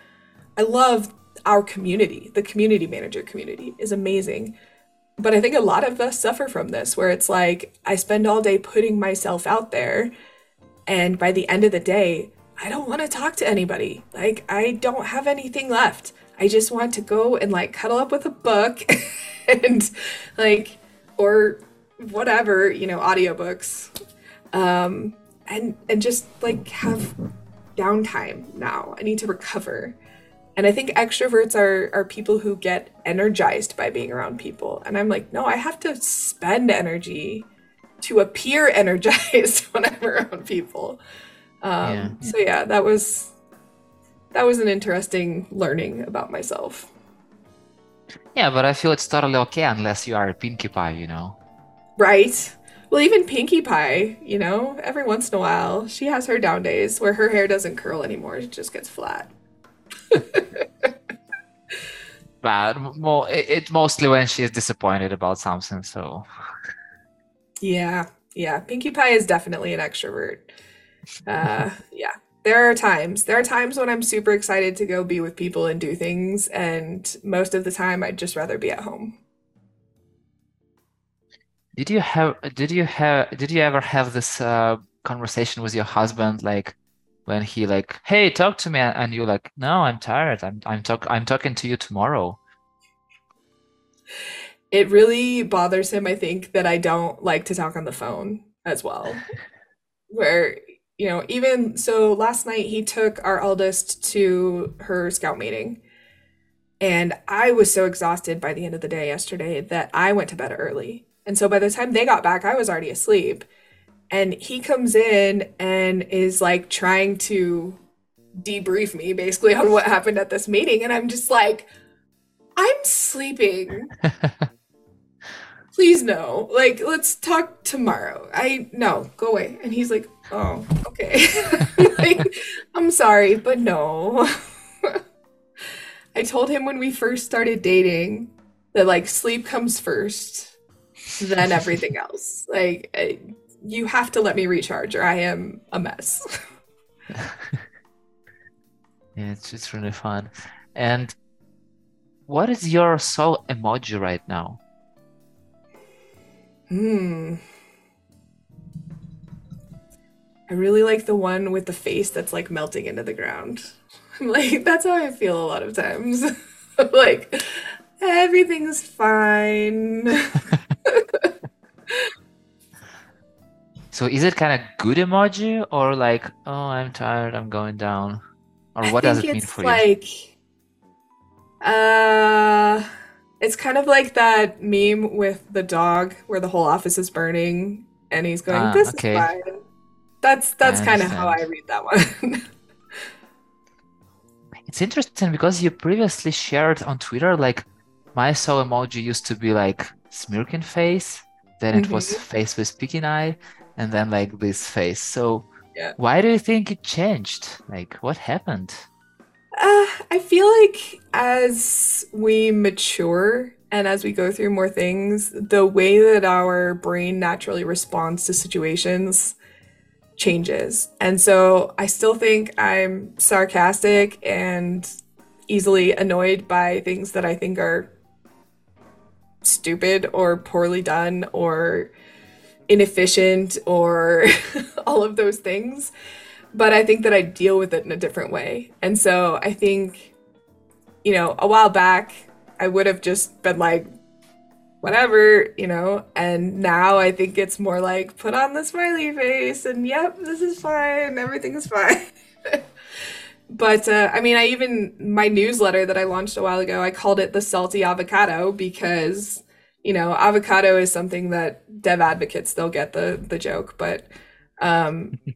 I love our community. The community manager community is amazing. But I think a lot of us suffer from this where it's like I spend all day putting myself out there and by the end of the day, I don't want to talk to anybody. Like I don't have anything left. I just want to go and like cuddle up with a book <laughs> and like or whatever, you know, audiobooks. Um and and just like have downtime now. I need to recover. And I think extroverts are are people who get energized by being around people. And I'm like, no, I have to spend energy to appear <laughs> energized when I'm around people. Um, yeah. So yeah, that was that was an interesting learning about myself. Yeah, but I feel it's totally okay unless you are a Pinkie Pie, you know. Right. Well, even Pinkie Pie, you know, every once in a while, she has her down days where her hair doesn't curl anymore; it just gets flat. <laughs> but more, it's mostly when she is disappointed about something. So. Yeah, yeah. Pinkie Pie is definitely an extrovert. Uh, yeah. There are times. There are times when i'm super excited to go be with people and do things and most of the time i'd just rather be at home. Did you have did you have did you ever have this uh, conversation with your husband like when he like hey talk to me and you're like no i'm tired. I'm i'm talk i'm talking to you tomorrow. It really bothers him i think that i don't like to talk on the phone as well. <laughs> Where you know, even so last night he took our eldest to her scout meeting. And I was so exhausted by the end of the day yesterday that I went to bed early. And so by the time they got back, I was already asleep. And he comes in and is like trying to debrief me basically on what happened at this meeting. And I'm just like, I'm sleeping. <laughs> Please no. Like, let's talk tomorrow. I no, go away. And he's like, oh, okay. <laughs> like, I'm sorry, but no. <laughs> I told him when we first started dating that like sleep comes first, then everything else. Like I, you have to let me recharge or I am a mess. <laughs> yeah, it's just really fun. And what is your soul emoji right now? Hmm. I really like the one with the face that's like melting into the ground. I'm <laughs> like that's how I feel a lot of times. <laughs> like everything's fine. <laughs> so is it kind of good emoji or like oh I'm tired I'm going down or what does it mean for like, you? Like, uh it's kind of like that meme with the dog where the whole office is burning and he's going, ah, "This okay. is fine." That's that's kind of how I read that one. <laughs> it's interesting because you previously shared on Twitter like my soul emoji used to be like smirking face, then it mm-hmm. was face with speaking eye, and then like this face. So yeah. why do you think it changed? Like what happened? Uh, I feel like as we mature and as we go through more things, the way that our brain naturally responds to situations changes. And so I still think I'm sarcastic and easily annoyed by things that I think are stupid or poorly done or inefficient or <laughs> all of those things. But I think that I deal with it in a different way. And so I think, you know, a while back, I would have just been like, whatever, you know. And now I think it's more like put on the smiley face and yep, this is fine, everything is fine. <laughs> but uh, I mean, I even my newsletter that I launched a while ago, I called it the salty avocado because you know avocado is something that dev advocates they'll get the the joke, but um. <laughs>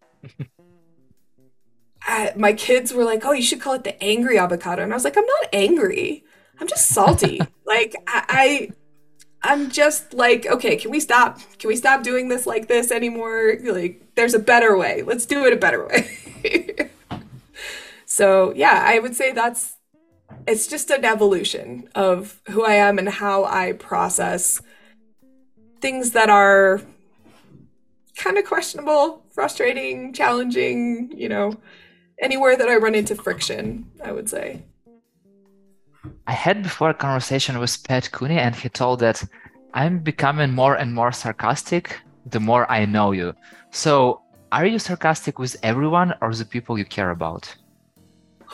I, my kids were like, "Oh, you should call it the angry avocado," and I was like, "I'm not angry. I'm just salty. <laughs> like I, I'm just like, okay, can we stop? Can we stop doing this like this anymore? Like, there's a better way. Let's do it a better way. <laughs> so, yeah, I would say that's it's just an evolution of who I am and how I process things that are kind of questionable, frustrating, challenging, you know, anywhere that I run into friction, I would say. I had before a conversation with Pat Cooney, and he told that I'm becoming more and more sarcastic the more I know you. So, are you sarcastic with everyone or the people you care about?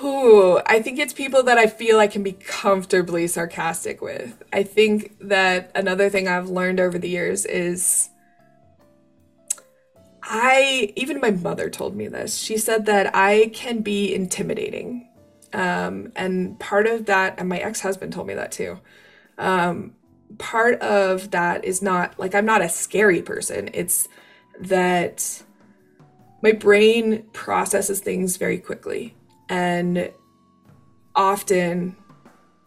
Ooh, I think it's people that I feel I can be comfortably sarcastic with. I think that another thing I've learned over the years is I, even my mother told me this. She said that I can be intimidating. Um, and part of that, and my ex husband told me that too. Um, part of that is not like I'm not a scary person. It's that my brain processes things very quickly. And often,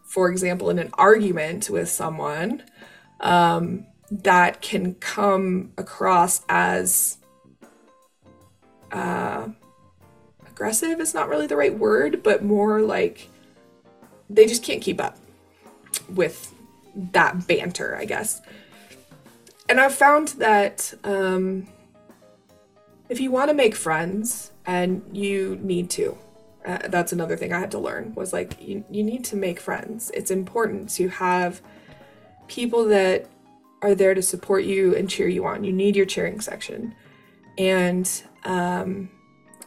for example, in an argument with someone, um, that can come across as uh, aggressive is not really the right word, but more like they just can't keep up with that banter, I guess. And I've found that um, if you want to make friends, and you need to, uh, that's another thing I had to learn was like you, you need to make friends. It's important to have people that are there to support you and cheer you on. You need your cheering section. And um,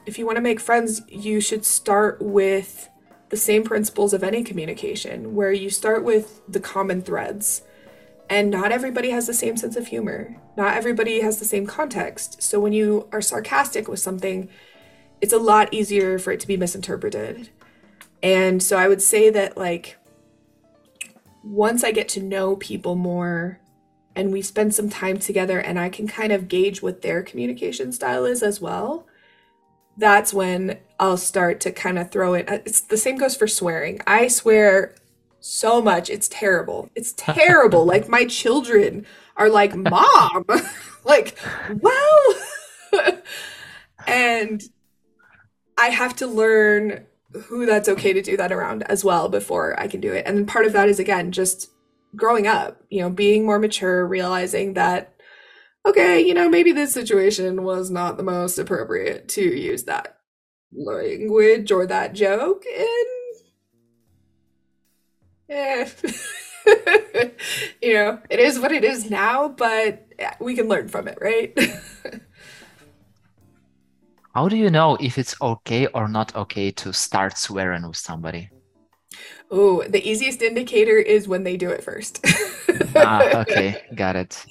if you want to make friends, you should start with the same principles of any communication, where you start with the common threads. And not everybody has the same sense of humor. Not everybody has the same context. So when you are sarcastic with something, it's a lot easier for it to be misinterpreted. And so I would say that, like, once I get to know people more and we spend some time together and I can kind of gauge what their communication style is as well, that's when I'll start to kind of throw it. It's the same goes for swearing. I swear so much. It's terrible. It's <laughs> terrible. like my children are like, "Mom." <laughs> like, "Well." and I have to learn who that's okay to do that around as well before I can do it. And then part of that is again just growing up, you know, being more mature, realizing that okay, you know, maybe this situation was not the most appropriate to use that language or that joke in. Eh. <laughs> you know, it is what it is now, but we can learn from it, right? <laughs> How do you know if it's okay or not okay to start swearing with somebody? Oh, the easiest indicator is when they do it first. ah, <laughs> okay, got it.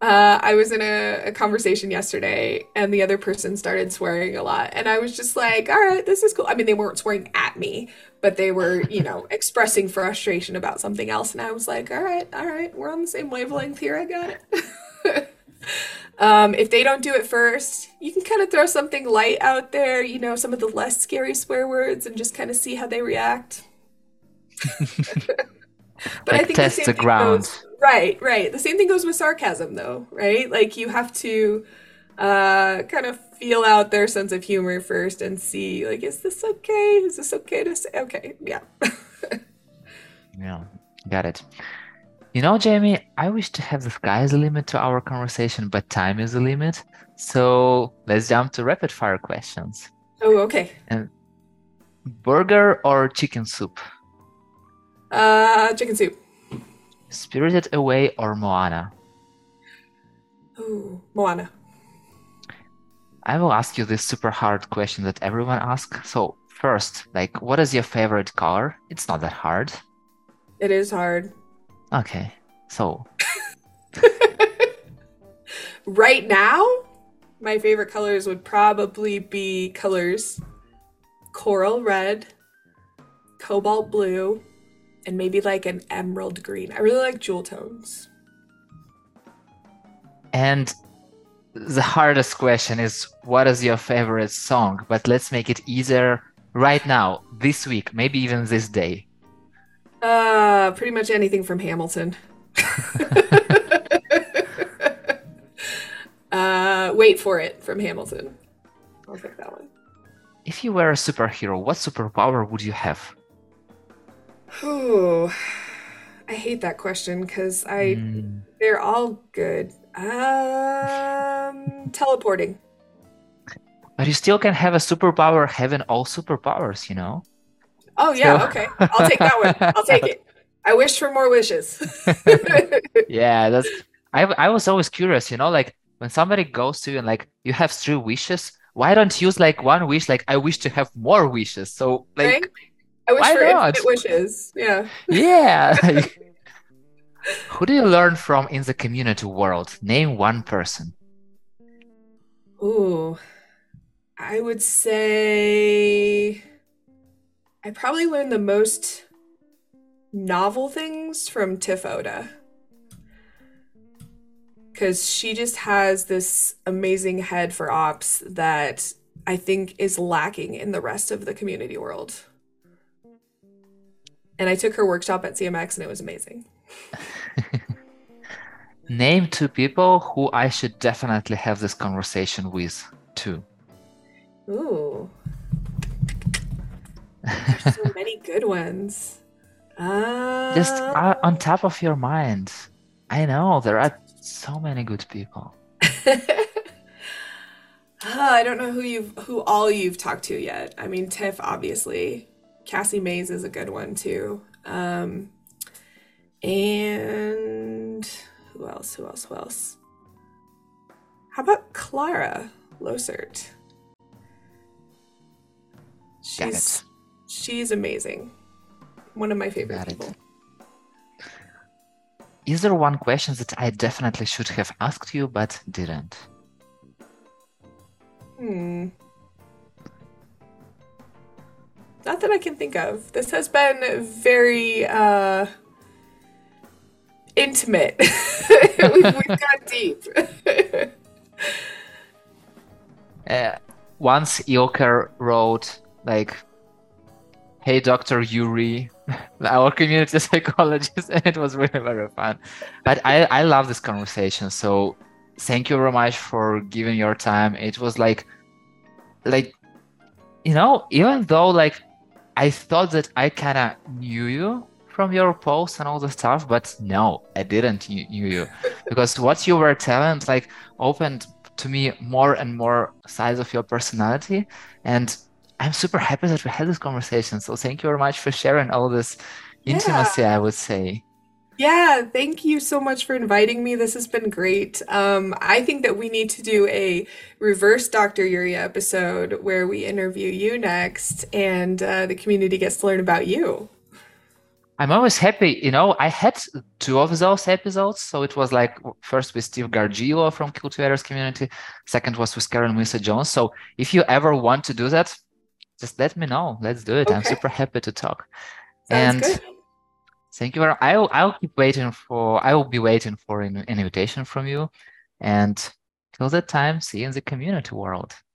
Uh, I was in a, a, conversation yesterday and the other person started swearing a lot. And I was just like, all right, this is cool. I mean, they weren't swearing at me, but they were, you know, <laughs> expressing frustration about something else. And I was like, all right, all right, we're on the same wavelength here. I got it. <laughs> um, if they don't do it first, you can kind of throw something light out there, you know, some of the less scary swear words and just kind of see how they react. <laughs> but like I think test the, the ground. Goes, right, right. The same thing goes with sarcasm, though, right? Like you have to uh, kind of feel out their sense of humor first and see, like, is this okay? Is this okay to say? Okay, yeah. <laughs> yeah, got it. You know, Jamie, I wish to have the sky as a limit to our conversation, but time is a limit. So let's jump to rapid fire questions. Oh, okay. And burger or chicken soup? Uh, chicken soup. Spirited Away or Moana? Ooh, Moana. I will ask you this super hard question that everyone asks. So, first, like, what is your favorite color? It's not that hard. It is hard. Okay, so. <laughs> right now, my favorite colors would probably be colors coral red, cobalt blue, and maybe like an emerald green. I really like jewel tones. And the hardest question is what is your favorite song? But let's make it easier right now, this week, maybe even this day. Uh, pretty much anything from Hamilton. <laughs> <laughs> uh, wait for it from Hamilton. I'll pick that one. If you were a superhero, what superpower would you have? Oh, I hate that question because I mm. they're all good. Um, teleporting. But you still can have a superpower having all superpowers, you know? Oh yeah, so... okay. I'll take that one. I'll take it. I wish for more wishes. <laughs> yeah, that's I I was always curious, you know, like when somebody goes to you and like you have three wishes, why don't you use like one wish like I wish to have more wishes? So like right? I wish for not? wishes. Yeah. Yeah. <laughs> <laughs> Who do you learn from in the community world? Name one person. Ooh. I would say I probably learned the most novel things from Tiff Oda. Because she just has this amazing head for ops that I think is lacking in the rest of the community world. And I took her workshop at CMX and it was amazing. <laughs> Name two people who I should definitely have this conversation with, too. Ooh. There's so <laughs> many good ones. Uh... Just uh, on top of your mind. I know there are so many good people. uh, <laughs> I don't know who you've who all you've talked to yet. I mean, Tiff obviously. Cassie Mays is a good one too. Um, and who else? Who else? Who else? How about Clara Losert? She's she's amazing. One of my favorite Got people. It. Is there one question that I definitely should have asked you but didn't? Hmm. Not that I can think of. This has been very uh, intimate. <laughs> we've, we've gone deep. <laughs> uh, once Ilker wrote like, "Hey, Doctor Yuri, <laughs> our community psychologist," and it was really very fun. But I I love this conversation. So thank you very much for giving your time. It was like, like, you know, even though like I thought that I kind of knew you from your posts and all the stuff, but no, I didn't knew you <laughs> because what you were telling like opened to me more and more sides of your personality, and I'm super happy that we had this conversation. So thank you very much for sharing all this intimacy. Yeah. I would say. Yeah, thank you so much for inviting me. This has been great. Um, I think that we need to do a reverse Dr. Yuri episode where we interview you next and uh, the community gets to learn about you. I'm always happy. You know, I had two of those episodes. So it was like first with Steve Gargillo from Cultivators Community, second was with Carrie Melissa Jones. So if you ever want to do that, just let me know. Let's do it. Okay. I'm super happy to talk. Sounds and good Thank you. Very, I'll I'll keep waiting for. I will be waiting for an invitation from you, and till that time, see you in the community world.